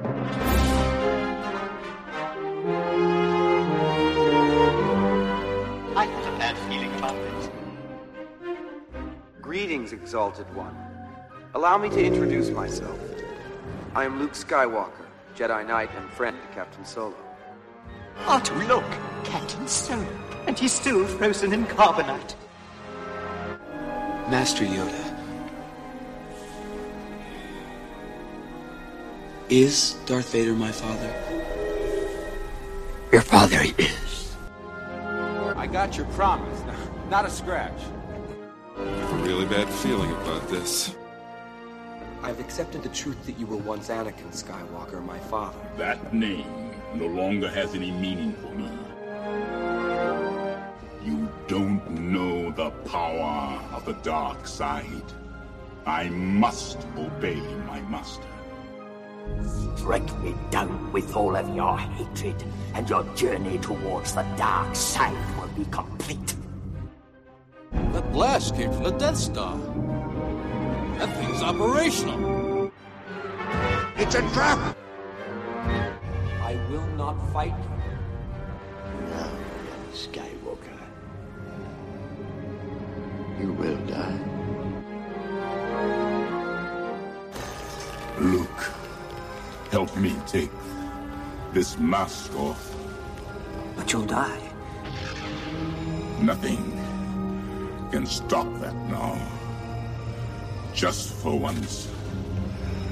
I had a bad feeling about this. Greetings, Exalted One. Allow me to introduce myself. I am Luke Skywalker, Jedi Knight and friend to Captain Solo. Ah, to look, Captain Solo, and he's still frozen in carbonite. Master Yoda. Is Darth Vader my father? Your father is. I got your promise. Not a scratch. I have a really bad feeling about this. I've accepted the truth that you were once Anakin Skywalker, my father. That name no longer has any meaning for me. You don't know the power of the dark side. I must obey my master. Strike me down with all of your hatred, and your journey towards the dark side will be complete. That blast came from the Death Star. That thing's operational. It's a trap! I will not fight you. Now, Skywalker, you will die. Luke, help me take this mask off. But you'll die. Nothing can stop that now. Just for once,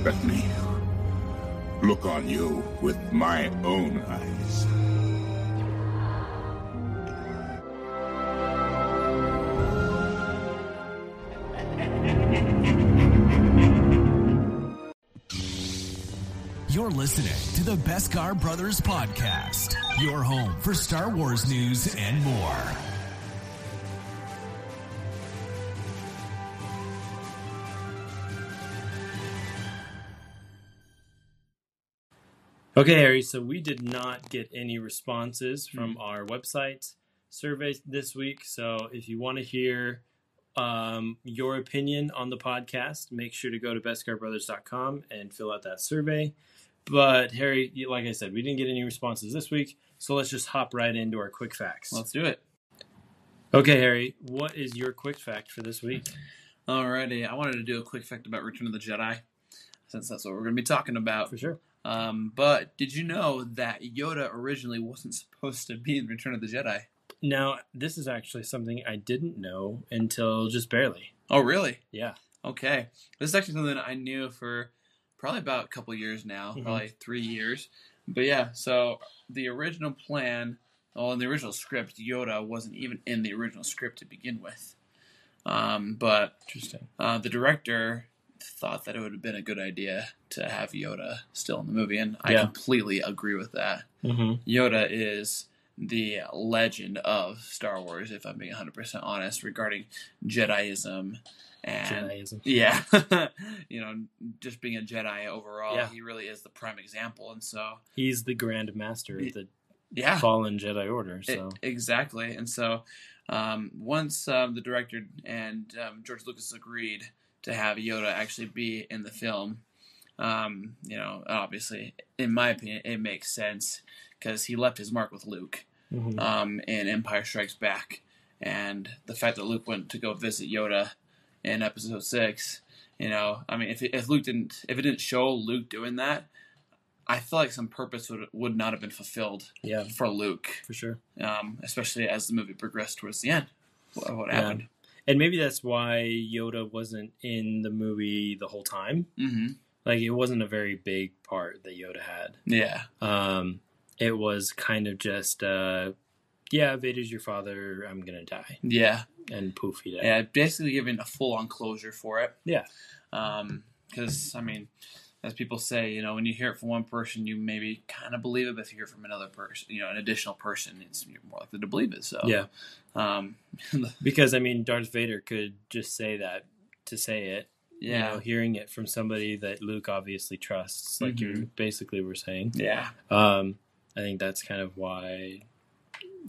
let me look on you with my own eyes. Listening to the Beskar Brothers Podcast, your home for Star Wars news and more. Okay, Harry, so we did not get any responses from our website survey this week. So if you want to hear um, your opinion on the podcast, make sure to go to beskarbrothers.com and fill out that survey. But Harry, like I said, we didn't get any responses this week. So let's just hop right into our quick facts. Let's do it. Okay, Harry, what is your quick fact for this week? Alrighty, I wanted to do a quick fact about Return of the Jedi, since that's what we're going to be talking about. For sure. Um, but did you know that Yoda originally wasn't supposed to be in Return of the Jedi? Now, this is actually something I didn't know until just barely. Oh, really? Yeah. Okay. This is actually something I knew for probably about a couple years now, Mhm. probably three years. But yeah, so the original plan, well, in the original script, Yoda wasn't even in the original script to begin with. Um, but Interesting. uh, the director thought that it would have been a good idea to have Yoda still in the movie, and I completely agree with that. Mm-hmm. Yoda is the legend of Star Wars, if I'm being 100% honest, regarding Jediism and Jediism. yeah, you know, just being a Jedi overall, Yeah. he really is the prime example, and so He's the Grand Master of the yeah, fallen Jedi Order. So exactly. And so, um, once um, the director and um, George Lucas agreed to have Yoda actually be in the film, um, you know, obviously, in my opinion, it makes sense because he left his mark with Luke Mhm. um, in Empire Strikes Back, and the fact that Luke went to go visit Yoda in Episode Six. You know, I mean, if if Luke didn't, if it didn't show Luke doing that, I feel like some purpose would would not have been fulfilled yeah, for Luke for sure. um, especially as the movie progressed towards the end. What, what Yeah. happened? And maybe that's why Yoda wasn't in the movie the whole time. hmm Like it wasn't a very big part that Yoda had. Yeah, Um, it was kind of just, uh, yeah, Vader's your father. I'm gonna die, yeah, and poof, he died. yeah. Basically, giving a full on closure for it. Yeah. Because I mean, as people say, you know, when you hear it from one person, you maybe kind of believe it, but if you hear it from another person, you know, an additional person, it's you're more likely to believe it. So Yeah. um, Because I mean, Darth Vader could just say that to say it. You yeah, know, hearing it from somebody that Luke obviously trusts, like you Mhm. basically were saying. yeah, Um, I think that's kind of why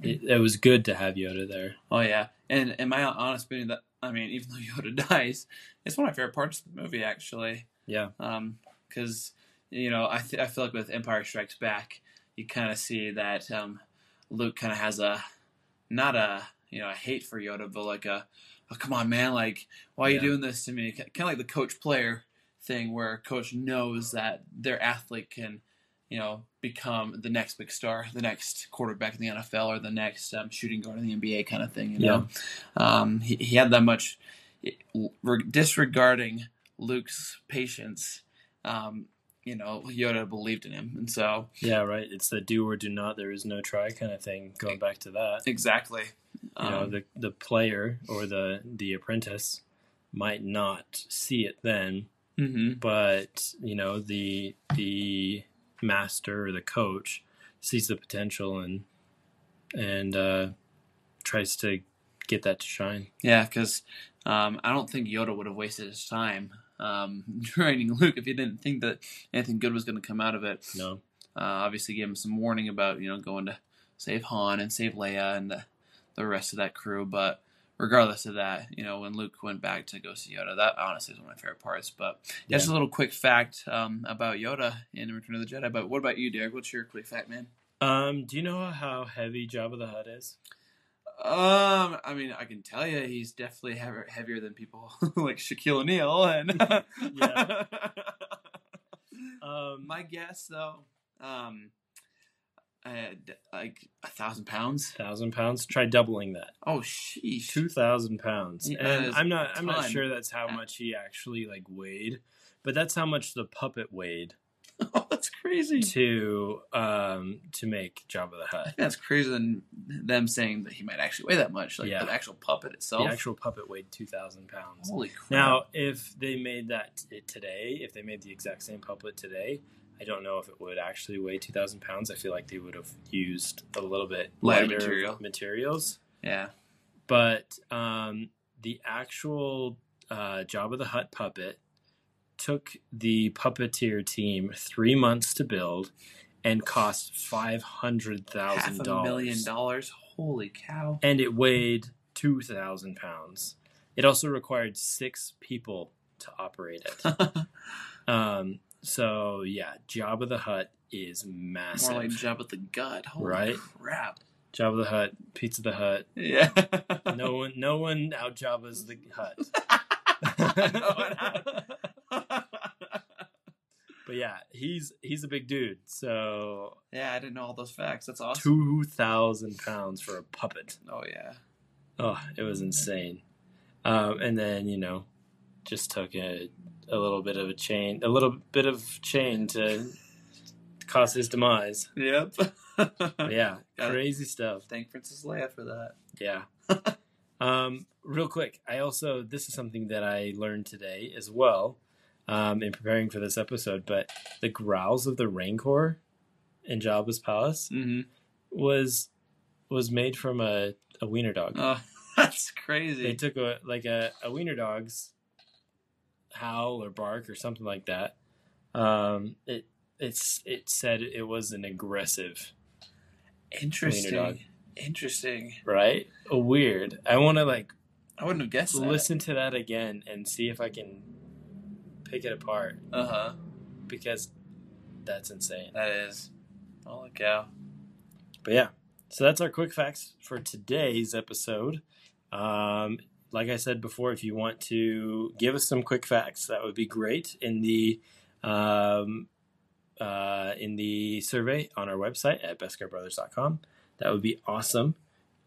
it, it was good to have Yoda there. oh yeah. And in my honest opinion, that I mean, even though Yoda dies, it's one of my favorite parts of the movie actually. Yeah. because you know, I th- I feel like with Empire Strikes Back, you kind of see that um, Luke kind of has a not a you know a hate for Yoda, but like a oh, come on man, like why are you doing this to me? Kind of like the coach player thing, where coach knows that their athlete can you know become the next big star, the next quarterback in the NFL, or the next um, shooting guard in the NBA, kind of thing. You know, um, he he had that much disregarding Luke's patience. Um, you know, Yoda believed in him, and so Yeah, right. It's the do or do not. There is no try kind of thing. Going back to that, exactly. you know, Um, the the player or the the apprentice might not see it then, mhm. but you know, the the master or the coach sees the potential and and uh, tries to get that to shine. Yeah, because um, I don't think Yoda would have wasted his time um, training Luke if he didn't think that anything good was going to come out of it. No, Uh, obviously, gave him some warning about you know going to save Han and save Leia and the, the rest of that crew. But regardless of that, you know when Luke went back to go see Yoda, that honestly is one of my favorite parts. But Yeah. just a little quick fact um, about Yoda in Return of the Jedi. But what about you, Derek? What's your quick fact, man? um, do you know how heavy Jabba the Hutt is? Um, I mean, I can tell you, he's definitely heavier, heavier than people like Shaquille O'Neal. And Yeah. Um, my guess, though, um, uh, like a thousand pounds. thousand pounds. Try doubling that. Oh, sheesh. Two thousand pounds. Yeah, and I'm not. I'm not sure that's how much he actually like weighed, but that's how much the puppet weighed Oh, that's crazy. to um to make Jabba the Hutt. That's crazier than them saying that he might actually weigh that much. Like Yeah. the actual puppet itself. The actual puppet weighed two thousand pounds. Holy crap. Now, if they made that t- today, if they made the exact same puppet today, I don't know if it would actually weigh two thousand pounds. I feel like they would have used a little bit Lighter lighter material. materials. yeah. but um, the actual uh, of the Hutt puppet took the puppeteer team three months to build and cost five hundred thousand a million dollars, dollars. Holy cow. and it weighed two thousand pounds. It also required six people to operate it. um, so yeah, Jabba the Hutt is massive. More like Jabba the Gut. Holy Right? crap. Jabba the Hutt, Pizza the Hutt. Yeah. No one, no one out Jabba's the Hut. But yeah, he's he's a big dude. So yeah, I didn't know all those facts. That's awesome. two thousand pounds for a puppet. Oh yeah. Oh, it was insane. Um, and then you know, just took a a little bit of a chain, a little bit of chain to cause his demise. Yep. Yeah, crazy stuff. Thank Princess Leia for that. Yeah. um, real quick, I also this is something that I learned today as well um, in preparing for this episode. But the growls of the Rancor in Jabba's palace Mm-hmm. was was made from a, a wiener dog. Oh, that's crazy. They took a like a, a wiener dog's howl or bark or something like that. Um, it it's it said it was an aggressive, Interesting. Interesting. right? Weird. I want to like I wouldn't have guessed that. listen to that again and see if I can pick it apart Uh huh. because that's insane. That is. Holy cow. But yeah, so that's our quick facts for today's episode. Um, like I said before, if you want to give us some quick facts, that would be great in the um, uh, in the survey on our website at beskarbrothers.com. That would be awesome.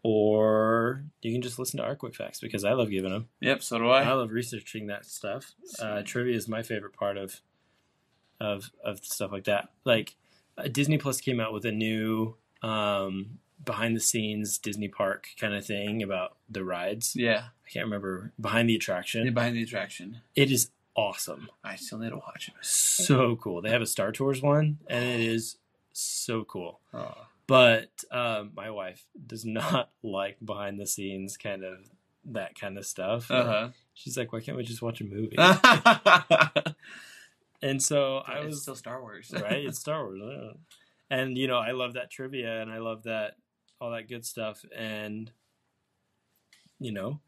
Or you can just listen to our quick facts because I love giving them. Yep. So do I I. love researching that stuff. Uh, trivia is my favorite part of of of stuff like that. Like uh, Disney Plus came out with a new um, behind the scenes Disney park kind of thing about the rides. Yeah. I can't remember behind the attraction. Behind the attraction. It is awesome. I still need to watch it. So cool. They have a Star Tours one, and it is so cool. Oh. But um, my wife does not like behind the scenes kind of that kind of stuff. Uh-huh. She's like, why can't we just watch a movie? And so I it's was still Star Wars. right. It's Star Wars, and you know I love that trivia and I love that all that good stuff, and you know.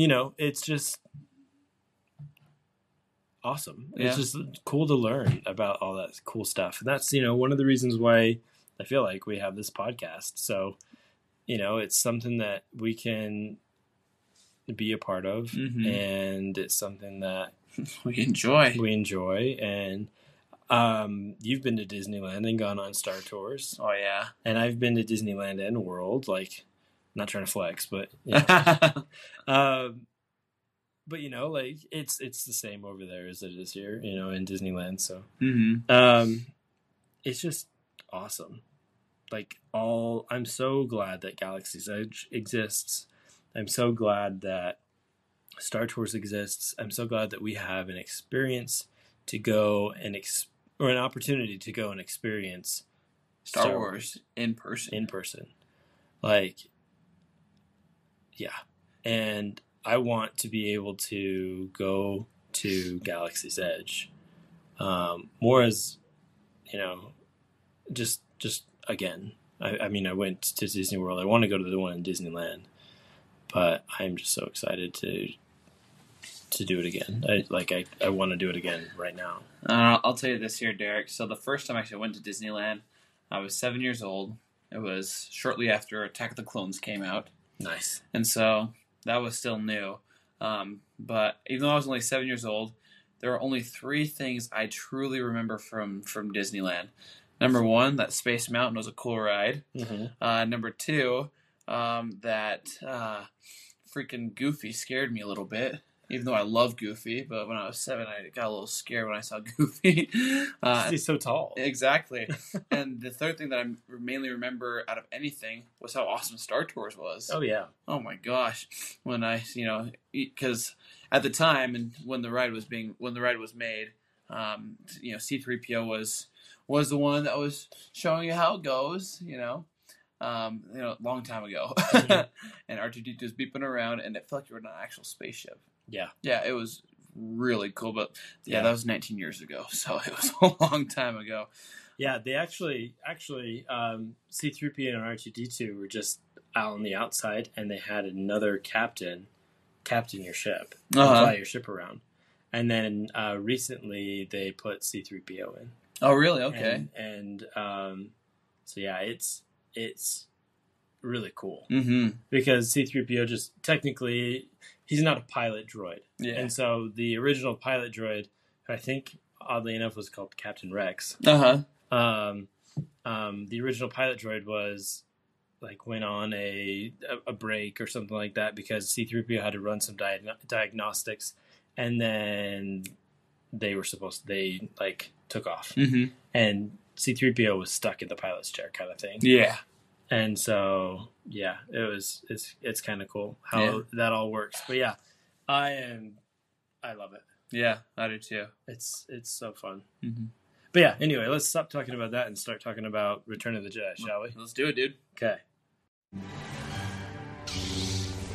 you know, it's just awesome. Yeah. It's just cool to learn about all that cool stuff. And that's, you know, one of the reasons why I feel like we have this podcast. So, you know, it's something that we can be a part of Mhm. and it's something that We enjoy. we enjoy and um you've been to Disneyland and gone on Star Tours Oh yeah. and I've been to Disneyland and World like not trying to flex but you know, um, but you know, like it's it's the same over there as it is here, you know, in Disneyland. So hmm um, it's just awesome. Like all, I'm so glad that Galaxy's Edge exists. I'm so glad that Star Tours exists. I'm so glad that we have an experience to go and ex- or an opportunity to go and experience Star, Wars in person. in person. Like, yeah. And I want to be able to go to Galaxy's Edge um, more as, you know, just, just again. I, I mean, I went to Disney World. I want to go to the one in Disneyland, but I'm just so excited to to do it again. I like I, I want to do it again right now. Uh, I'll tell you this here, Derek. So the first time I actually went to Disneyland, I was seven years old. It was shortly after Attack of the Clones came out, Nice. and so that was still new. Um, but even though I was only seven years old, there are only three things I truly remember from from Disneyland. Number one, that Space Mountain was a cool ride. Mm-hmm. Uh, number two, um, that uh, freaking Goofy scared me a little bit. Even though I love Goofy, but when I was seven, I got a little scared when I saw Goofy. Uh, He's so tall. exactly. and the third thing that I mainly remember out of anything was how awesome Star Tours was. Oh yeah. Oh my gosh, when I you know because at the time and when the ride was being when the ride was made, um, you know C three PO was was the one that was showing you how it goes. You know, um, you know, a long time ago, and R two D two was beeping around, and it felt like you were in an actual spaceship. Yeah. Yeah, it was really cool. But yeah, Yeah. that was 19 years ago, so it was a long time ago. Yeah, they actually actually um, C3PO and R2D2 were just out on the outside, and they had another captain captain your ship, Uh-huh. fly your ship around. And then uh, recently they put C3PO in. Oh, really? Okay. And, and um, so yeah, it's it's really cool mm-hmm. because C3PO just technically he's not a pilot droid. Yeah. And so the original pilot droid, I think oddly enough was called Captain Rex. Uh huh. Um, um, the original pilot droid was like went on a, a break or something like that because C3PO had to run some diag- diagnostics, and then they were supposed they like took off, Mm-hmm. and C3PO was stuck in the pilot's chair kind of thing. Yeah. And so yeah, it was it's it's kind of cool how Yeah. that all works. But yeah, I am I love it. Yeah, I do too. It's it's so fun. Mm-hmm. But yeah, anyway, let's stop talking about that and start talking about Return of the Jedi, shall we? Let's do it, dude. Okay.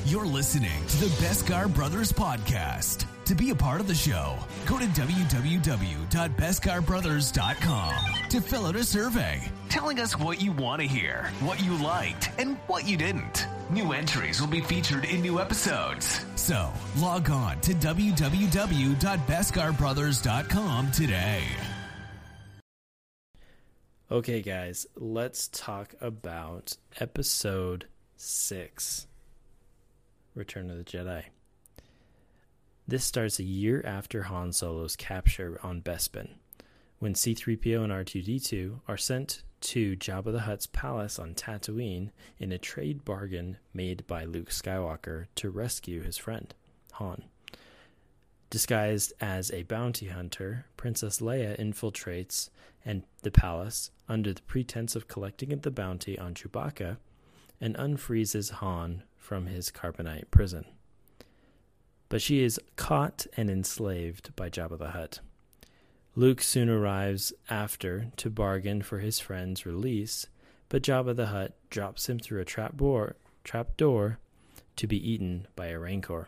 You're listening to the Beskar Brothers podcast. To be a part of the show, go to www.beskarbrothers.com to fill out a survey telling us what you want to hear, what you liked, and what you didn't. New entries will be featured in new episodes. So log on to www.beskarbrothers.com today. Okay, guys, let's talk about episode six Return of the Jedi. This starts a year after Han Solo's capture on Bespin, when C3PO and R2D2 are sent to Jabba the Hutt's palace on Tatooine in a trade bargain made by Luke Skywalker to rescue his friend, Han. Disguised as a bounty hunter, Princess Leia infiltrates and the palace under the pretense of collecting the bounty on Chewbacca and unfreezes Han from his carbonite prison. But she is caught and enslaved by Jabba the Hutt. Luke soon arrives after to bargain for his friend's release, but Jabba the Hutt drops him through a trap door, trap door to be eaten by a rancor.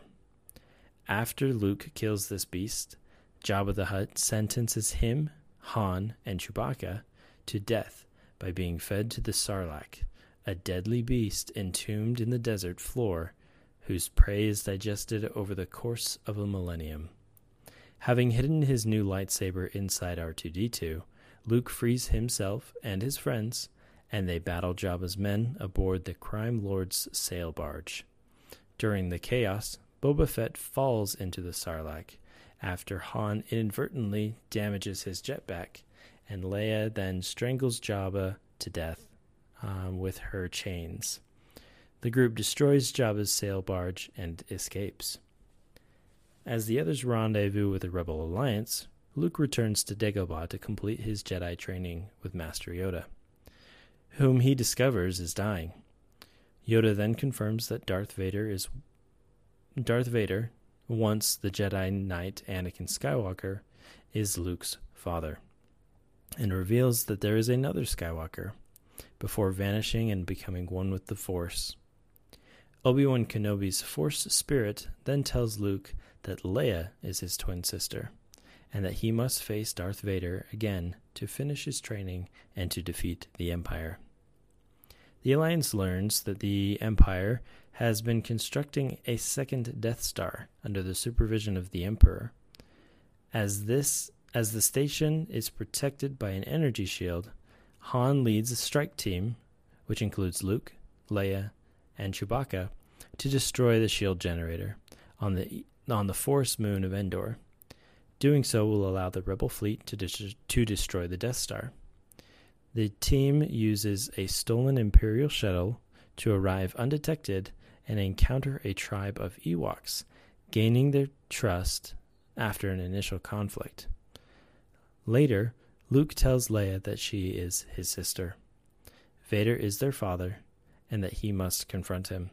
After Luke kills this beast, Jabba the Hutt sentences him, Han, and Chewbacca to death by being fed to the Sarlacc, a deadly beast entombed in the desert floor whose prey is digested over the course of a millennium. Having hidden his new lightsaber inside R2D2, Luke frees himself and his friends, and they battle Jabba's men aboard the Crime Lord's sail barge. During the chaos, Boba Fett falls into the Sarlacc after Han inadvertently damages his jetpack, and Leia then strangles Jabba to death um, with her chains. The group destroys Jabba's sail barge and escapes. As the others rendezvous with the Rebel Alliance, Luke returns to Dagobah to complete his Jedi training with Master Yoda, whom he discovers is dying. Yoda then confirms that Darth Vader is Darth Vader, once the Jedi Knight Anakin Skywalker, is Luke's father, and reveals that there is another Skywalker, before vanishing and becoming one with the Force. Obi Wan Kenobi's Force spirit then tells Luke that Leia is his twin sister, and that he must face Darth Vader again to finish his training and to defeat the Empire. The Alliance learns that the Empire has been constructing a second Death Star under the supervision of the Emperor. As this as the station is protected by an energy shield, Han leads a strike team, which includes Luke, Leia, and Chewbacca, to destroy the shield generator on the on the forest moon of Endor. Doing so will allow the rebel fleet to dis- to destroy the Death Star. The team uses a stolen Imperial shuttle to arrive undetected and encounter a tribe of Ewoks, gaining their trust after an initial conflict. Later, Luke tells Leia that she is his sister. Vader is their father, and that he must confront him.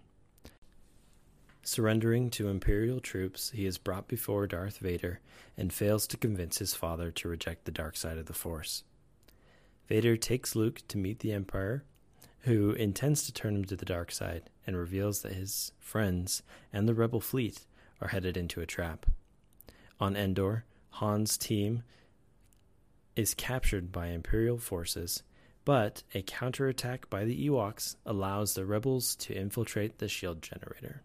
Surrendering to Imperial troops, he is brought before Darth Vader and fails to convince his father to reject the dark side of the Force. Vader takes Luke to meet the Emperor, who intends to turn him to the dark side and reveals that his friends and the rebel fleet are headed into a trap. On Endor, Han's team is captured by Imperial forces, but a counterattack by the Ewoks allows the rebels to infiltrate the shield generator.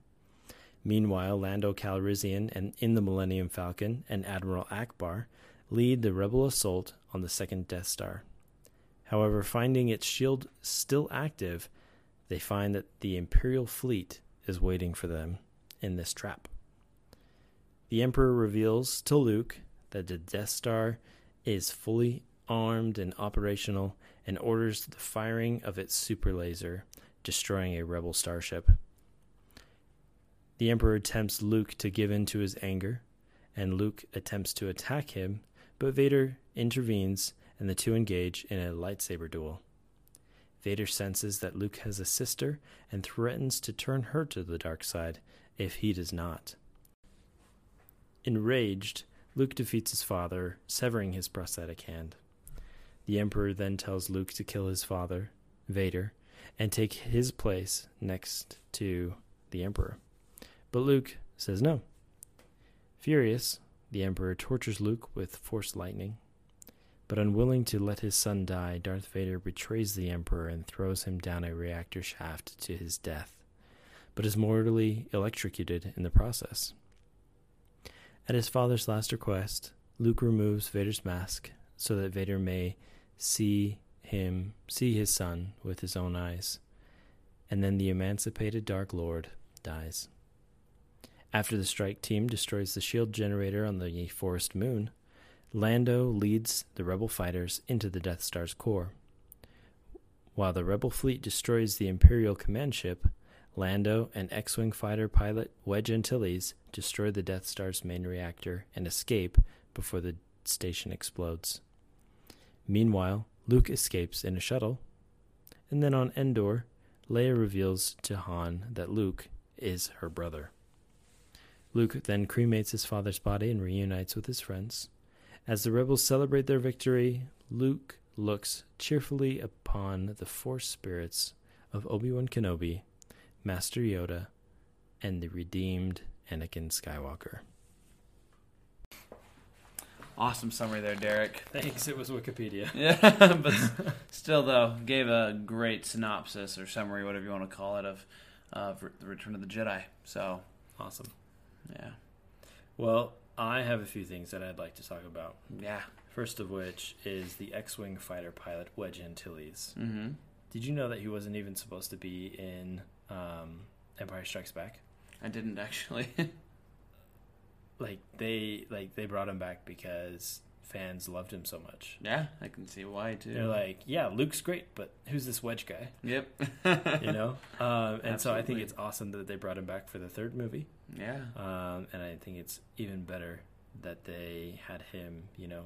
Meanwhile, Lando Calrissian and in the Millennium Falcon and Admiral Ackbar lead the rebel assault on the second Death Star. However, finding its shield still active, they find that the Imperial fleet is waiting for them in this trap. The Emperor reveals to Luke that the Death Star is fully armed and operational and orders the firing of its super laser, destroying a rebel starship. The Emperor tempts Luke to give in to his anger, and Luke attempts to attack him, but Vader intervenes and the two engage in a lightsaber duel. Vader senses that Luke has a sister and threatens to turn her to the dark side if he does not. Enraged, Luke defeats his father, severing his prosthetic hand. The Emperor then tells Luke to kill his father, Vader, and take his place next to the Emperor. But Luke says no. Furious, the Emperor tortures Luke with force lightning. But unwilling to let his son die, Darth Vader betrays the Emperor and throws him down a reactor shaft to his death, but is mortally electrocuted in the process. At his father's last request, Luke removes Vader's mask so that Vader may see him, see his son with his own eyes. And then the emancipated Dark Lord dies. After the strike team destroys the shield generator on the forest moon, Lando leads the rebel fighters into the Death Star's core. While the rebel fleet destroys the Imperial command ship, Lando and X Wing fighter pilot Wedge Antilles destroy the Death Star's main reactor and escape before the station explodes. Meanwhile, Luke escapes in a shuttle. And then on Endor, Leia reveals to Han that Luke is her brother. Luke then cremates his father's body and reunites with his friends. As the rebels celebrate their victory, Luke looks cheerfully upon the force spirits of Obi Wan Kenobi, Master Yoda, and the redeemed Anakin Skywalker. Awesome summary there, Derek. Thanks. It was Wikipedia. Yeah, but still, though, gave a great synopsis or summary, whatever you want to call it, of of the Return of the Jedi. So awesome. Yeah. Well, I have a few things that I'd like to talk about. Yeah. First of which is the X-wing fighter pilot Wedge Antilles. Mhm. Did you know that he wasn't even supposed to be in um, Empire Strikes Back? I didn't actually. like they like they brought him back because fans loved him so much. Yeah, I can see why too. They're like, yeah, Luke's great, but who's this Wedge guy? Yep. you know, um, and so I think it's awesome that they brought him back for the third movie. Yeah. um, and I think it's even better that they had him, you know,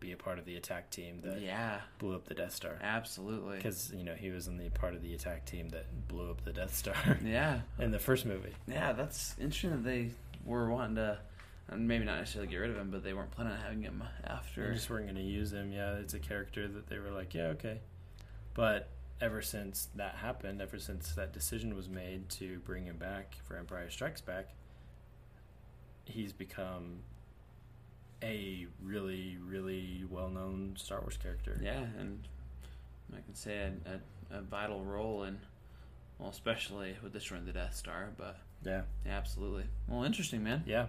be a part of the attack team that Yeah. blew up the Death Star. Absolutely. because you know he was in the part of the attack team that blew up the Death Star. Yeah. in the first movie. Yeah, that's interesting that they were wanting to, and maybe not necessarily get rid of him, but they weren't planning on having him after. They just weren't going to use him. Yeah, it's a character that they were like, yeah, okay. But ever since that happened, ever since that decision was made to bring him back for Empire Strikes Back, he's become a really, really well-known Star Wars character. Yeah, and I can say a, a, a vital role in, well, especially with destroying the Death Star, but Yeah. yeah, absolutely. Well, interesting, man. Yeah.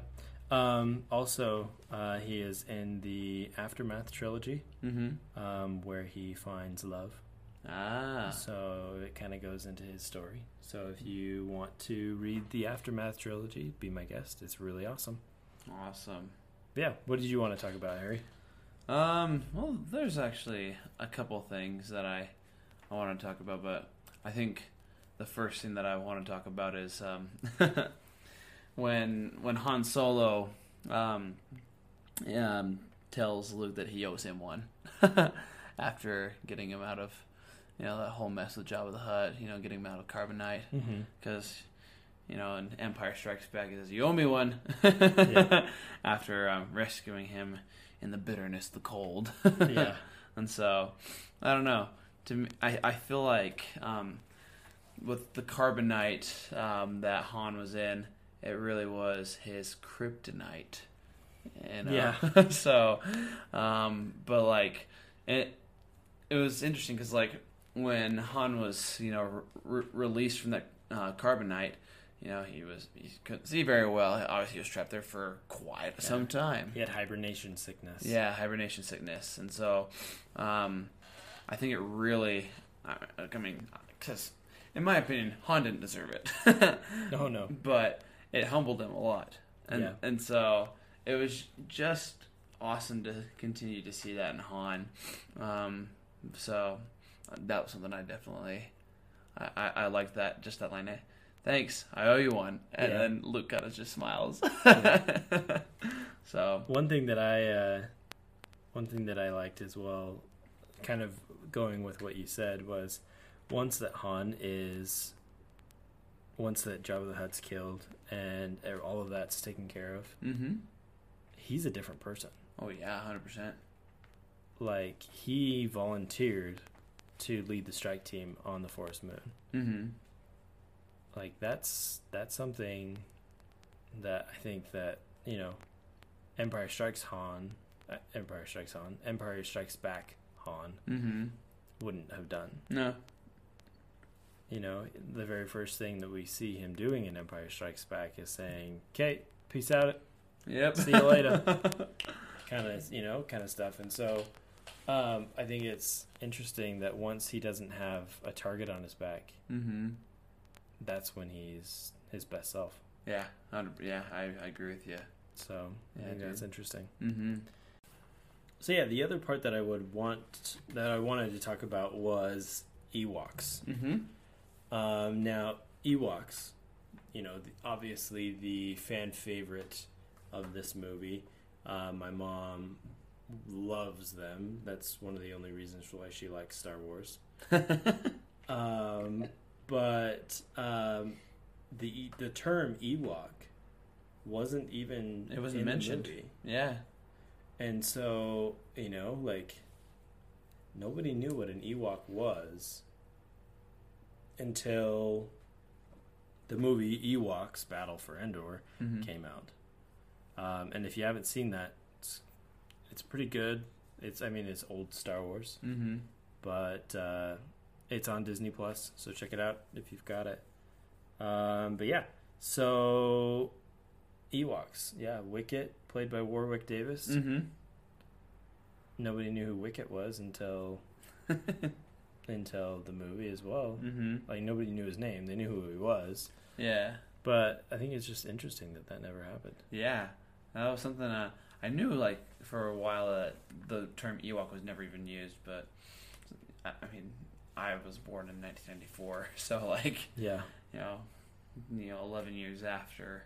Um, also, uh, he is in the Aftermath trilogy, Mhm. um, where he finds love. Ah. So it kind of goes into his story. So if you want to read the Aftermath trilogy, be my guest. It's really awesome. Awesome. Yeah. What did you want to talk about, Harry? Um, well, there's actually a couple things that I I want to talk about, but I think the first thing that I want to talk about is um, when when Han Solo um, um, tells Luke that he owes him one after getting him out of you know that whole mess with Jabba the Hutt, you know, getting him out of Carbonite because. You know, in Empire Strikes Back, he says, "You owe me one." Yeah. After um, rescuing him in the bitterness, the cold. Yeah. And so, I don't know. To me, I, I feel like um, with the carbonite um, that Han was in, it really was his kryptonite. You know? Yeah. so, um, but like it, it was interesting because like when Han was you know re- released from that uh, carbonite. You know, he was he couldn't see very well. Obviously, he was trapped there for quite some time. He had hibernation sickness. Yeah, hibernation sickness, and so um, I think it really. I, I mean, because in my opinion, Han didn't deserve it. No, no. But it humbled him a lot, and Yeah. and so it was just awesome to continue to see that in Han. Um, so that was something I definitely I, I, I liked that just that line. eh, Thanks, I owe you one, and Yeah. then Luke kind of just smiles. Yeah. so One thing that I, uh, one thing that I liked as well, kind of going with what you said, was once that Han is, once that Jabba the Hutt's killed and all of that's taken care of, Mhm. he's a different person. Oh yeah, hundred percent. Like he volunteered to lead the strike team on the Forest Moon. Mm-hmm. Like that's that's something that I think that you know, Empire Strikes Han, uh, Empire Strikes Han, Empire Strikes Back Han Mm-hmm. wouldn't have done. No. You know, the very first thing that we see him doing in Empire Strikes Back is saying, "Okay, peace out. Yep. See you later." kind of, you know, kind of stuff. And so, um, I think it's interesting that once he doesn't have a target on his back, Mm-hmm. that's when he's his best self. Yeah, 100, yeah, I, I agree with you. So I Yeah, think that's interesting. Mm-hmm. So yeah, the other part that I would want that I wanted to talk about was Ewoks. Mm-hmm. Um, now Ewoks, you know, the, obviously the fan favorite of this movie. Uh, my mom loves them. That's one of the only reasons why she likes Star Wars. um, but um, the the term Ewok wasn't even It wasn't in the mentioned. movie. Yeah. And so, you know, like nobody knew what an Ewok was until the movie Ewoks Battle for Endor Mhm. came out. Um, and if you haven't seen that, it's, it's pretty good. It's I mean it's old Star Wars, Mhm. but uh, it's on Disney Plus, so check it out if you've got it. Um, but yeah, so Ewoks, yeah, Wicket played by Warwick Davis. Mm-hmm. Nobody knew who Wicket was until until the movie as well. Mm-hmm. Like nobody knew his name; they knew who he was. Yeah. But I think it's just interesting that that never happened. Yeah, that was something uh, I knew. Like for a while, that the term Ewok was never even used. But I, mean, I was born in 1994, so like, Yeah. you know, you know, 11 years after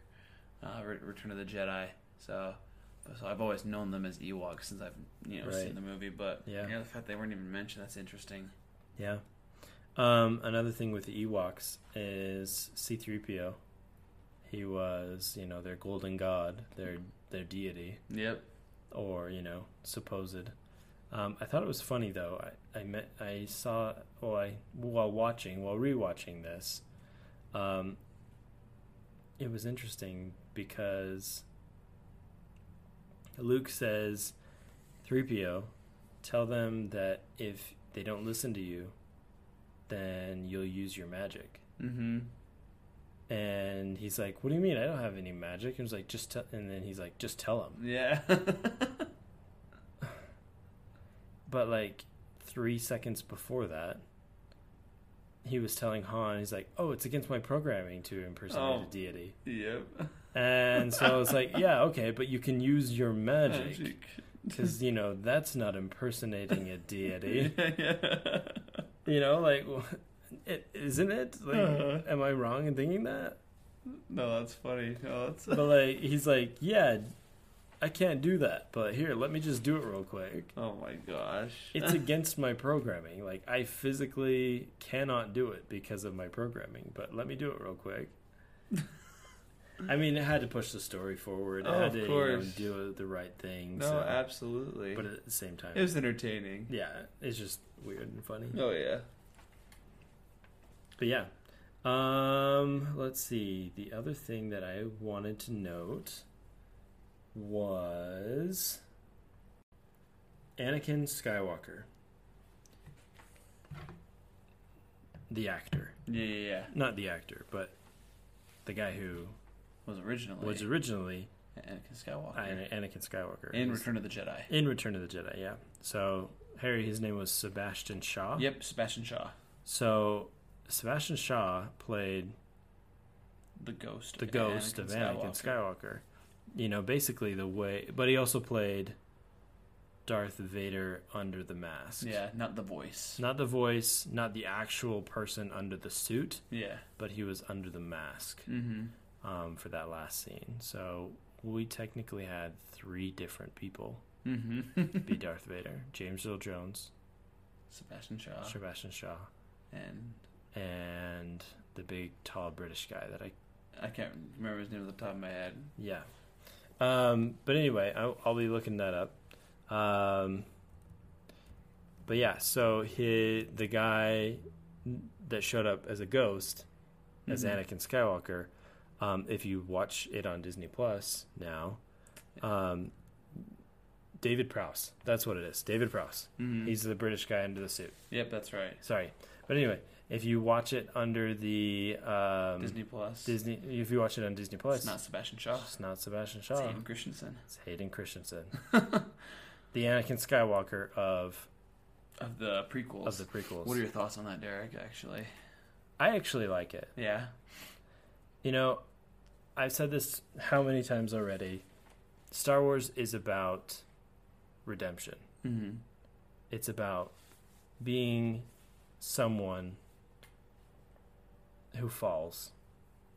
uh, Re- Return of the Jedi. So, so I've always known them as Ewoks since I've you know Right. seen the movie. But Yeah. the fact they weren't even mentioned that's interesting. Yeah. Um, another thing with the Ewoks is C-3PO. He was, you know, their golden god, their their deity, Yep. or you know, supposed. Um, I thought it was funny though. I I met I saw well I while watching while rewatching this, um, it was interesting because Luke says, "3PO, tell them that if they don't listen to you, then you'll use your magic." Mm-hmm. And he's like, "What do you mean? I don't have any magic." And he's like, "Just," tell and then he's like, "Just tell them." Yeah. But like three seconds before that, he was telling Han, he's like, "Oh, it's against my programming to impersonate Oh. a deity." yep. And so it's like, yeah, okay, but you can use your magic Magic. Because you know that's not impersonating a deity. yeah. You know, like, it, isn't it? Like, Uh-huh. am I wrong in thinking that? No, that's funny. No, that's But like, he's like, yeah, I can't do that. But here, let me just do it real quick. Oh my gosh. It's against my programming. Like, I physically cannot do it because of my programming. But let me do it real quick. I mean, it had to push the story forward. It Oh, had of to you know, course. do the right thing. no, so- absolutely. But at the same time, it was entertaining. yeah, it's just weird and funny. Oh yeah. But yeah. Um, let's see. The other thing that I wanted to note was Anakin Skywalker. The actor. Yeah, yeah, yeah. Not the actor, but the guy who Was originally was originally Anakin Skywalker An- Anakin Skywalker. in Return of the Jedi. in Return of the Jedi, yeah. So Harry, his name was Sebastian Shaw. Yep, Sebastian Shaw, So Sebastian Shaw played the ghost, the ghost of Anakin Skywalker. You know, basically the way, but he also played Darth Vader under the mask. Yeah, not the voice. Not the voice, not the actual person under the suit, Yeah. but he was under the mask Mm-hmm. Um, for that last scene. So we technically had three different people Mm-hmm. be Darth Vader: James Earl Jones, Sebastian Shaw Sebastian Shaw, and and the big tall British guy that I I can't remember his name off the top of my head. Yeah. Um, but anyway, I'll, I'll be looking that up. Um, but yeah, so he, the guy that showed up as a ghost, as Mhm. Anakin Skywalker, um, if you watch it on Disney Plus now, um, David Prowse. That's what it is. David Prowse. Mhm. He's the British guy under the suit. Yep, that's right. Sorry. But anyway, if you watch it under the um, Disney Plus. Disney, if you watch it on Disney Plus, It's not Sebastian Shaw. it's not Sebastian It's Shaw. Hayden Christensen It's Hayden Christensen, the Anakin Skywalker of of the prequels. of the prequels. What are your thoughts on that, Derek? Actually, I actually like it. yeah. You know, I've said this how many times already. Star Wars is about redemption. Mm-hmm. It's about being someone who falls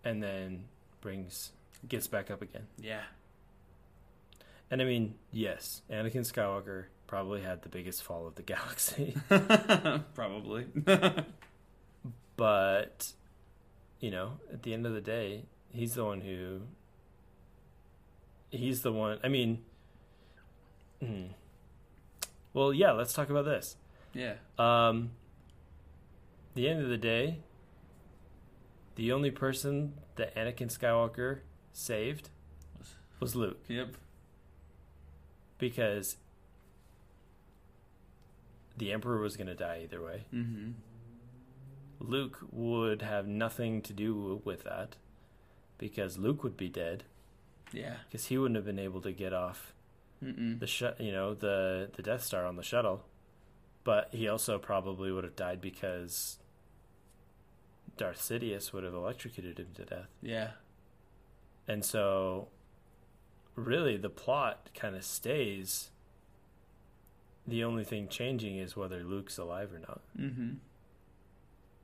and then brings gets back up again. Yeah. And I mean, yes, Anakin Skywalker probably had the biggest fall of the galaxy. Probably. but you know, at the end of the day, he's the one who he's the one. I mean, hmm. well, yeah. Let's talk about this. yeah. Um, the end of the day, the only person that Anakin Skywalker saved was Luke Yep. because the Emperor was going to die either way. Mm-hmm. Luke would have nothing to do with that because Luke would be dead Yeah. because he wouldn't have been able to get off Mm-mm. the sh- you know the the Death Star on the shuttle, but he also probably would have died because Darth Sidious would have electrocuted him to death. Yeah. And so, really, the plot kind of stays. The only thing changing is whether Luke's alive or not. Mm-hmm.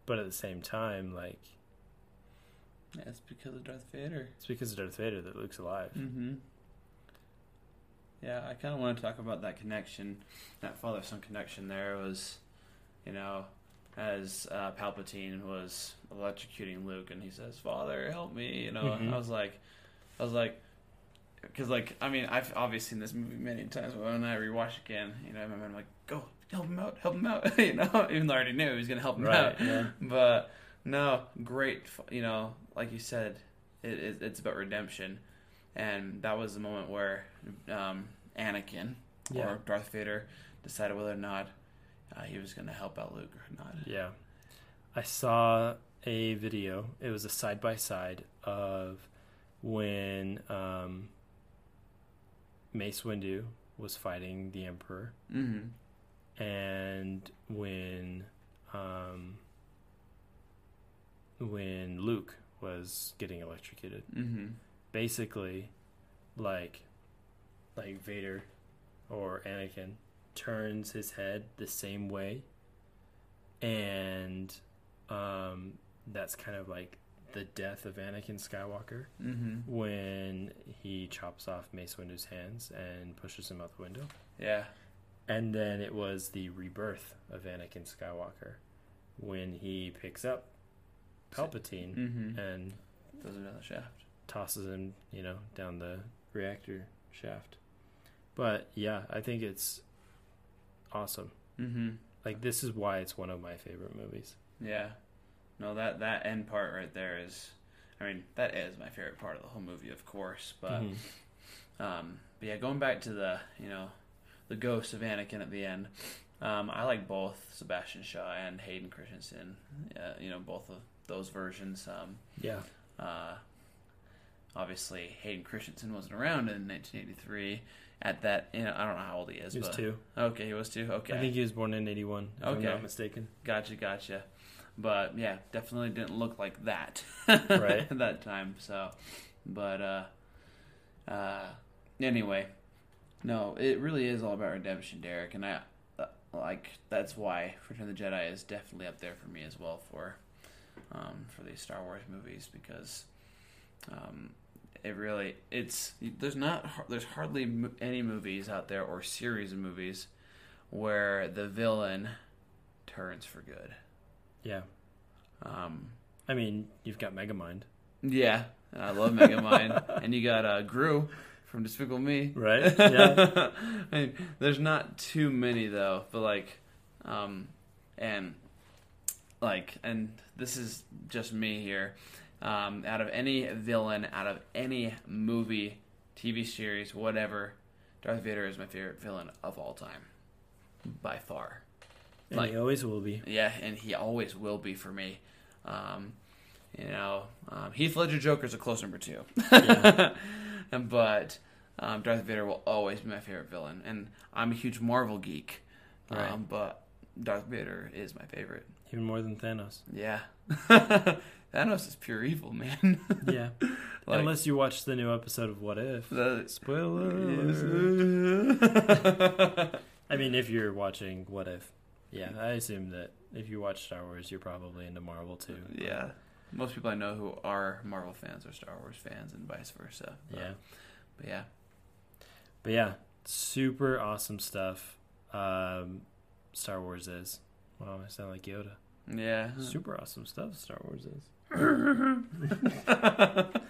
But at the same time, like Yeah, it's because of Darth Vader. it's because of Darth Vader that Luke's alive. Mm-hmm. Yeah, I kind of want to talk about that connection, that father-son connection. There was, you know, as uh, Palpatine was electrocuting Luke, and he says, "Father, help me!" You know, Mhm. I was like, I was like, because like I mean, I've obviously seen this movie many times, but when I rewatch again, you know, I remember I'm like, "Go, help him out, help him out," you know, even though I already knew he was gonna help him Right, out. yeah. But no, great, you know, like you said, it, it, it's about redemption, and that was the moment where um, Anakin Yeah. or Darth Vader decided whether or not uh, he was going to help out Luke or not. Yeah. I saw a video. It was a side by side of when um, Mace Windu was fighting the Emperor, Mm-hmm. and when um, when Luke was getting electrocuted. Mm-hmm. Basically, like like Vader or Anakin turns his head the same way, and um, that's kind of like the death of Anakin Skywalker Mm-hmm. when he chops off Mace Windu's hands and pushes him out the window. Yeah. And then it was the rebirth of Anakin Skywalker when he picks up Palpatine Mhm. and Throws him down the shaft. tosses him, you know, down the reactor shaft. But yeah, I think it's awesome. Mm-hmm. Like this is why it's one of my favorite movies. Yeah. No, that that end part right there is, I mean, that is my favorite part of the whole movie, of course. But, Mhm. um, but yeah, going back to the you know, the ghost of Anakin at the end. Um, I like both Sebastian Shaw and Hayden Christensen. Uh, you know, both of those versions. Um, Yeah. Uh, obviously, Hayden Christensen wasn't around in 1983. At that, you know, I don't know how old he is. He was but, two. Okay, he was two. Okay, I think he was born in '81, if I'm Okay. not mistaken. Gotcha, gotcha. But yeah, definitely didn't look like that Right. at that time. So, but uh, uh, anyway, no, it really is all about redemption, Derek, and I uh, like that's why Return of the Jedi is definitely up there for me as well for um, for these Star Wars movies because um, it really it's there's not there's hardly any movies out there or series of movies where the villain turns for good. Yeah. Um, I mean, you've got Megamind. yeah, I love Megamind, and you got uh, Gru from Despicable Me, Right, yeah. I mean, there's not too many though, but like, um, and like, and this is just me here. Um, out of any villain, out of any movie, TV series, whatever, Darth Vader is my favorite villain of all time, by far. And he always will be. Yeah, and he always will be for me. Um, you know, um, Heath Ledger Joker's a close number two. but um, Darth Vader will always be my favorite villain, and I'm a huge Marvel geek. Um, Right. But Darth Vader is my favorite. Even more than Thanos. Yeah, Thanos is pure evil, man. Yeah. Like- Unless you watch the new episode of What If. The- Spoiler. I mean, if you're watching What If. Yeah, I assume that if you watch Star Wars, you're probably into Marvel too. yeah, most people I know who are Marvel fans are Star Wars fans, and vice versa. But- Yeah. but yeah. But yeah, super awesome stuff. Um, Star Wars is. Wow, I sound like Yoda. Yeah. Super awesome stuff. Star Wars is. but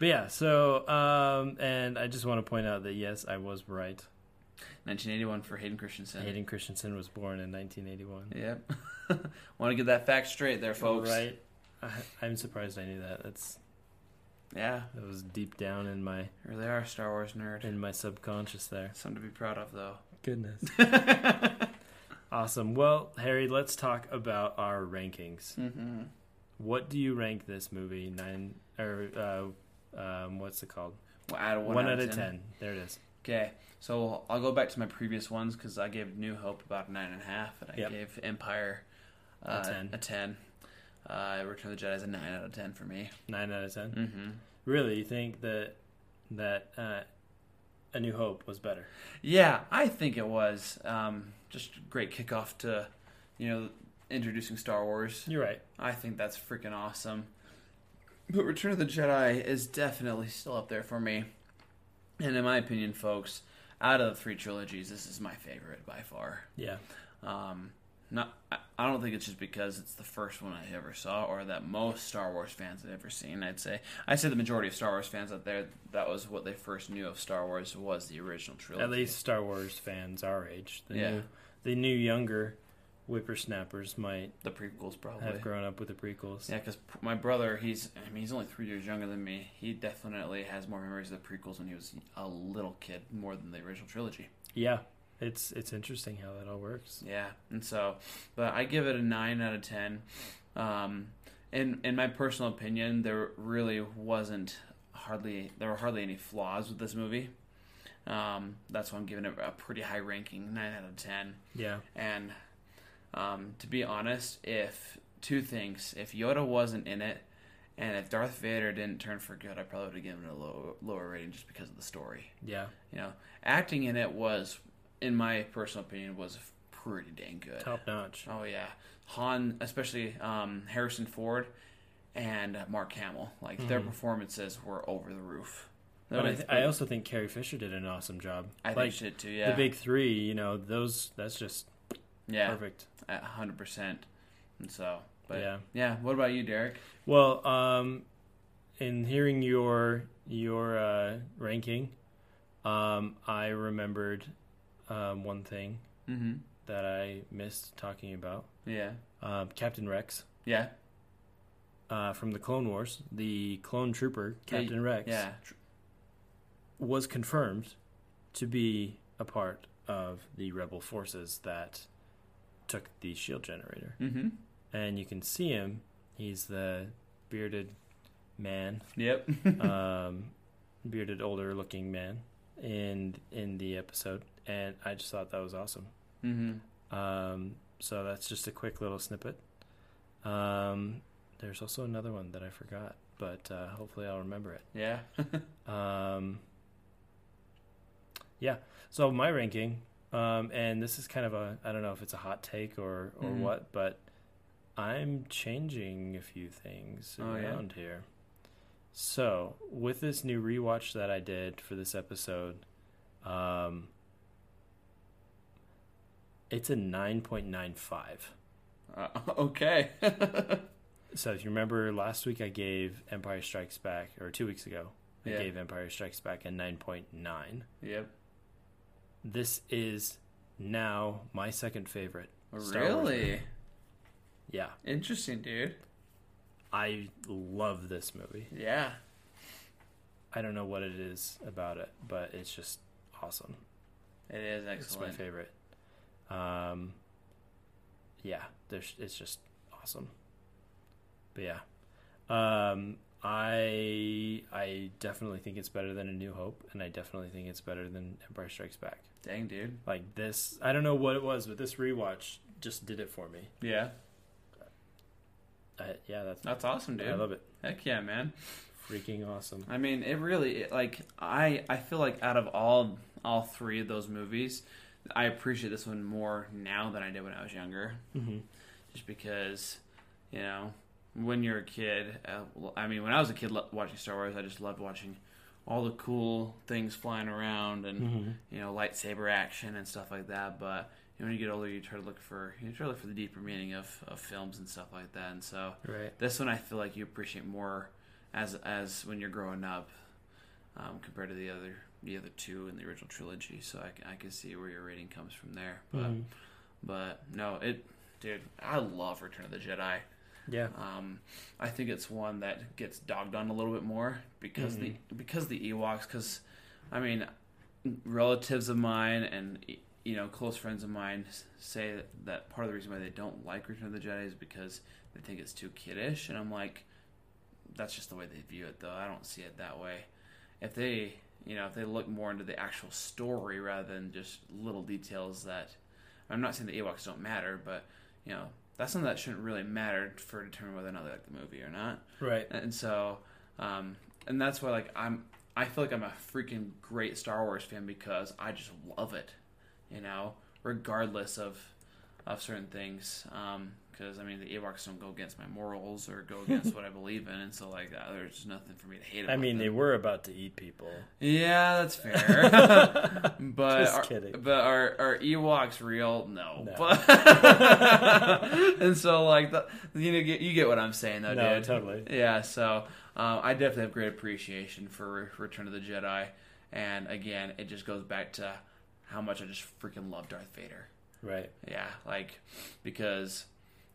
yeah, so um, and I just want to point out that yes, I was right. 1981 for Hayden Christensen. Hayden Christensen was born in 1981. Yep. Want to get that fact straight there, folks. Right. I, I'm surprised I knew that. That's Yeah. that was deep down in my You really are a Star Wars nerd. in my subconscious there. Something to be proud of, though. Goodness. Awesome. Well, Harry, let's talk about our rankings. Mm-hmm. What do you rank this movie? Nine or uh, um, what's it called? Well, out of one out out of 10. ten. There it is. Okay, so I'll go back to my previous ones because I gave New Hope about a nine and a half, and I Yep. gave Empire A uh, 10. A ten. Uh, Return of the Jedi is a nine out of ten for me. Nine out of 10 Mhm. Really, you think that that uh, A New Hope was better? Yeah, I think it was um, just great kickoff to, you know, introducing Star Wars. You're right. I think that's freaking awesome. But Return of the Jedi is definitely still up there for me. And in my opinion, folks, out of the three trilogies, this is my favorite by far. Yeah. Um, not, I- I don't think it's just because it's the first one I ever saw, or that most Star Wars fans have ever seen. I'd say, I'd say the majority of Star Wars fans out there, that was what they first knew of Star Wars was the original trilogy. At least Star Wars fans our age. Yeah. The new younger whippersnappers might the prequels probably have grown up with the prequels. Yeah, because my brother, he's I mean he's only three years younger than me. He definitely has more memories of the prequels when he was a little kid, more than the original trilogy. Yeah, it's it's interesting how that all works. Yeah, and so, but I give it a nine out of ten. Um, in in my personal opinion, there really wasn't hardly there were hardly any flaws with this movie. Um, that's why I'm giving it a pretty high ranking, nine out of ten. Yeah. And um, to be honest, if two things, if Yoda wasn't in it, and if Darth Vader didn't turn for good, I probably would have given it a low, lower rating just because of the story. Yeah. You know, acting in it was, in my personal opinion, was pretty dang good. Top notch. Oh yeah, Han, especially um, Harrison Ford and Mark Hamill, like their Mhm. performances were over the roof. But I, th- I also think Carrie Fisher did an awesome job. I think like, she did too, yeah. The big three, you know, those that's just yeah, perfect. a hundred percent. And so, but Yeah. yeah. What about you, Derek? Well, um, in hearing your your uh, ranking, um, I remembered um, one thing Mhm. that I missed talking about. Yeah. um, Captain Rex. Yeah. Uh, from the Clone Wars, the clone trooper Captain Yeah, Rex. yeah. Was confirmed to be a part of the rebel forces that took the shield generator. Mhm. And you can see him. He's the bearded man. Yep. um, bearded, older looking man in in the episode, and I just thought that was awesome. Mhm. Um, so that's just a quick little snippet. Um, there's also another one that I forgot, but uh, hopefully I'll remember it. Yeah. um, yeah. So my ranking, um, and this is kind of a I don't know if it's a hot take or or Mhm. what, but I'm changing a few things Oh, yeah? around here. So with this new rewatch that I did for this episode, um, it's a nine point nine five. Uh, okay. So if you remember last week, I gave Empire Strikes Back, or two weeks ago, I Yeah. gave Empire Strikes Back a nine point nine. Yep. This is now my second favorite. Star Really? movie. Yeah. Interesting, dude. I love this movie. Yeah. I don't know what it is about it, but it's just awesome. It is It's my favorite. Um, yeah, there's it's just awesome. But yeah, um, I I definitely think it's better than A New Hope, and I definitely think it's better than Empire Strikes Back. Dang, dude. Like this, I don't know what it was, but this rewatch just did it for me. Yeah. I, yeah, that's That's awesome, dude. I love it. Heck yeah, man. Freaking awesome. I mean, it really it, like I I feel like out of all all three of those movies, I appreciate this one more now than I did when I was younger. Mhm. Just because, you know, when you're a kid, uh, I mean, when I was a kid lo- watching Star Wars, I just loved watching all the cool things flying around and Mhm. you know lightsaber action and stuff like that. But you know, when you get older, you try to look for you try to look for the deeper meaning of, of films and stuff like that. And so Right. this one, I feel like you appreciate more as as when you're growing up um, compared to the other the other two in the original trilogy. So I, I can see where your rating comes from there. But Mhm. but no, it dude, I love Return of the Jedi. Yeah. Um, I think it's one that gets dogged on a little bit more because the because the Ewoks. Because I mean, relatives of mine and you know, close friends of mine say that, that part of the reason why they don't like Return of the Jedi is because they think it's too kiddish, and I'm like, that's just the way they view it, though. I don't see it that way. If they, you know, if they look more into the actual story rather than just little details that, I'm not saying the Ewoks don't matter, but you know, that's something that shouldn't really matter for determining whether or not they like the movie or not. Right. And so, um, and that's why like I'm, I feel like I'm a freaking great Star Wars fan because I just love it, you know, regardless of, of certain things. Um, because I mean the Ewoks don't go against my morals or go against what I believe in, and so like uh, there's nothing for me to hate. About I mean, them. they were about to eat people. Yeah, that's fair. but Just are, kidding. But are are Ewoks real? No. No. But and so like the, you know you get what I'm saying though, No, dude. totally. Yeah. So um, I definitely have great appreciation for Return of the Jedi, and again, it just goes back to how much I just freaking love Darth Vader. Right. Yeah, like because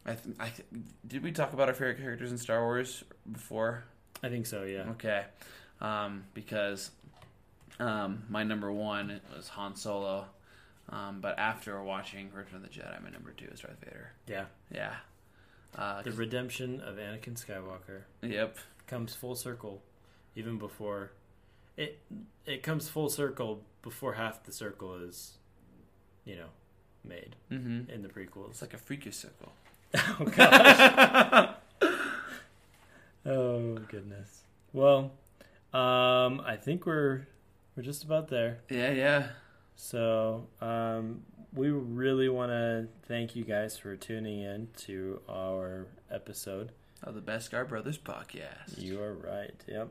I, th- I th- did we talk about our favorite characters in Star Wars before? I think so. Yeah. Okay, um, because um, my number one was Han Solo, um, but after watching Return of the Jedi, my number two is Darth Vader. Yeah. Yeah. Uh, The redemption of Anakin Skywalker. Yep. Comes full circle, even before it. It comes full circle before half the circle is, you know, made Mhm. in the prequels. It's like a freakish circle. oh gosh. oh goodness. Well, um, I think we're we're just about there. Yeah, yeah. So, um, we really want to thank you guys for tuning in to our episode. Of the Beskar Brothers podcast. You are right. Yep.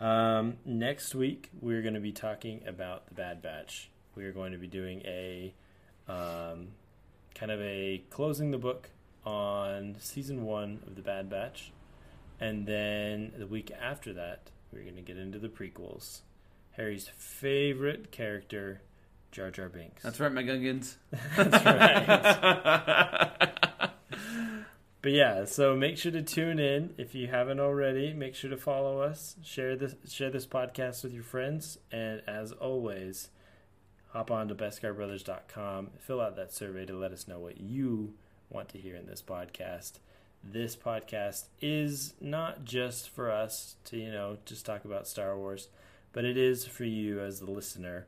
Um, next week we're going to be talking about the Bad Batch. We are going to be doing a um, kind of a closing the book on season one of the Bad Batch, and then the week after that we're going to get into the prequels. Harry's favorite character, Jar Jar Binks. That's right, my Gungans. That's right. but yeah, so make sure to tune in if you haven't already. Make sure to follow us, share this share this podcast with your friends, and as always, hop on to beskarbrothers.com, fill out that survey to let us know what you want to hear in this podcast. This podcast is not just for us to, you know, just talk about Star Wars, but it is for you as the listener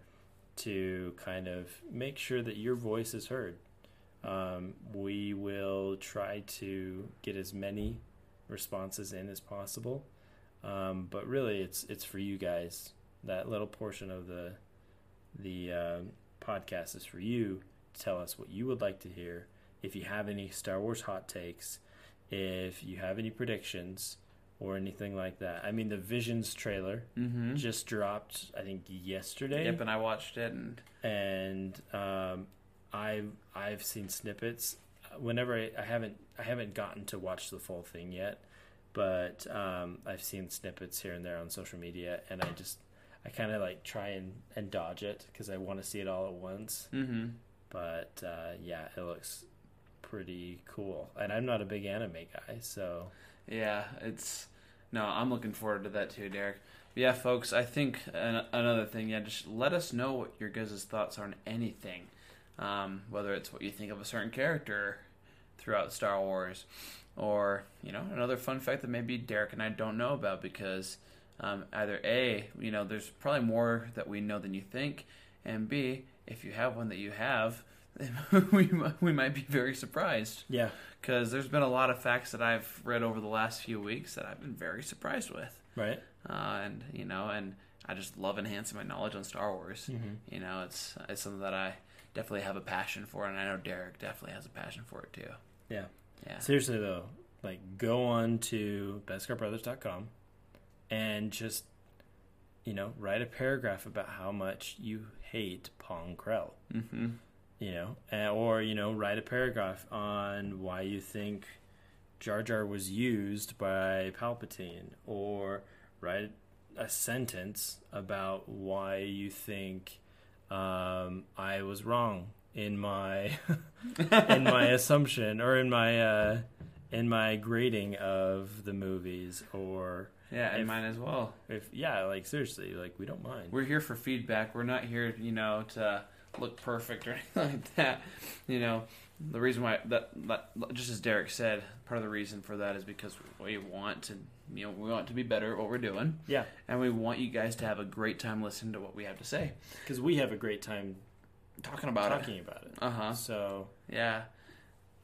to kind of make sure that your voice is heard. Um, we will try to get as many responses in as possible, um, but really, it's it's for you guys. That little portion of the the um podcast is for you to tell us what you would like to hear. If you have any Star Wars hot takes, if you have any predictions or anything like that. I mean, the Visions trailer Mhm. just dropped, I think, yesterday Yep, and I watched it, and and um, I've I've seen snippets. Whenever I, I haven't I haven't gotten to watch the full thing yet, but um, I've seen snippets here and there on social media, and I just I kind of like try and, and dodge it because I want to see it all at once. Mhm. But uh, yeah, it looks pretty cool, and I'm not a big anime guy, so Yeah, it's no. I'm looking forward to that too, Derek. Yeah, folks. I think an- another thing. Yeah, just let us know what your guys' thoughts are on anything, um, whether it's what you think of a certain character throughout Star Wars, or you know another fun fact that maybe Derek and I don't know about because um, either a you know there's probably more that we know than you think, and b if you have one that you have. we we might be very surprised. Yeah. because there's been a lot of facts that I've read over the last few weeks that I've been very surprised with. Right. Uh, and you know, and I just love enhancing my knowledge on Star Wars. Mhm. You know, it's it's something that I definitely have a passion for, and I know Derek definitely has a passion for it too. Yeah. Yeah. Seriously though, like go on to beskarbrothers.com and just you know, write a paragraph about how much you hate Pong Krell. Mm-hmm. You know, and, or you know, write a paragraph on why you think Jar Jar was used by Palpatine, or write a sentence about why you think um, I was wrong in my in my assumption or in my uh, in my grading of the movies, or Yeah, and if- mine as well. If yeah, like seriously, like we don't mind. We're here for feedback. We're not here, you know, to look perfect or anything like that. You know, the reason why that, that just as Derek said, part of the reason for that is because we want to, you know, we want to be better at what we're doing. Yeah. and we want you guys to have a great time listening to what we have to say, because we have a great time talking about it. talking about it. Uh huh. So Yeah.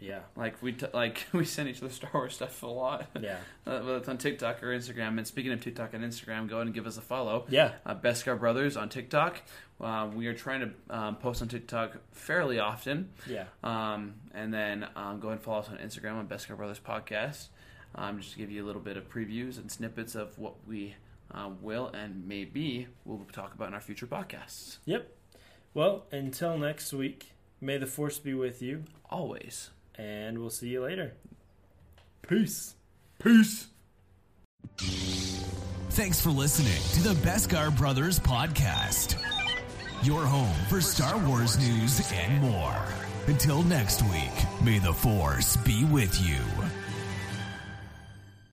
Yeah, Like we t- like we send each other Star Wars stuff a lot. yeah, Uh, whether it's on TikTok or Instagram. And speaking of TikTok and Instagram, go ahead and give us a follow. yeah. Uh, Beskar Brothers on TikTok. Uh, we are trying to um, post on TikTok fairly often. Yeah. Um, and then um, go ahead and follow us on Instagram on Beskar Brothers Podcast. Um, just to give you a little bit of previews and snippets of what we uh, will and maybe will talk about in our future podcasts. Yep. Well, until next week, may the force be with you, Always. And we'll see you later. Peace. Peace. Thanks for listening to the Beskar Brothers podcast, your home for Star Wars news and more. Until next week, may the Force be with you.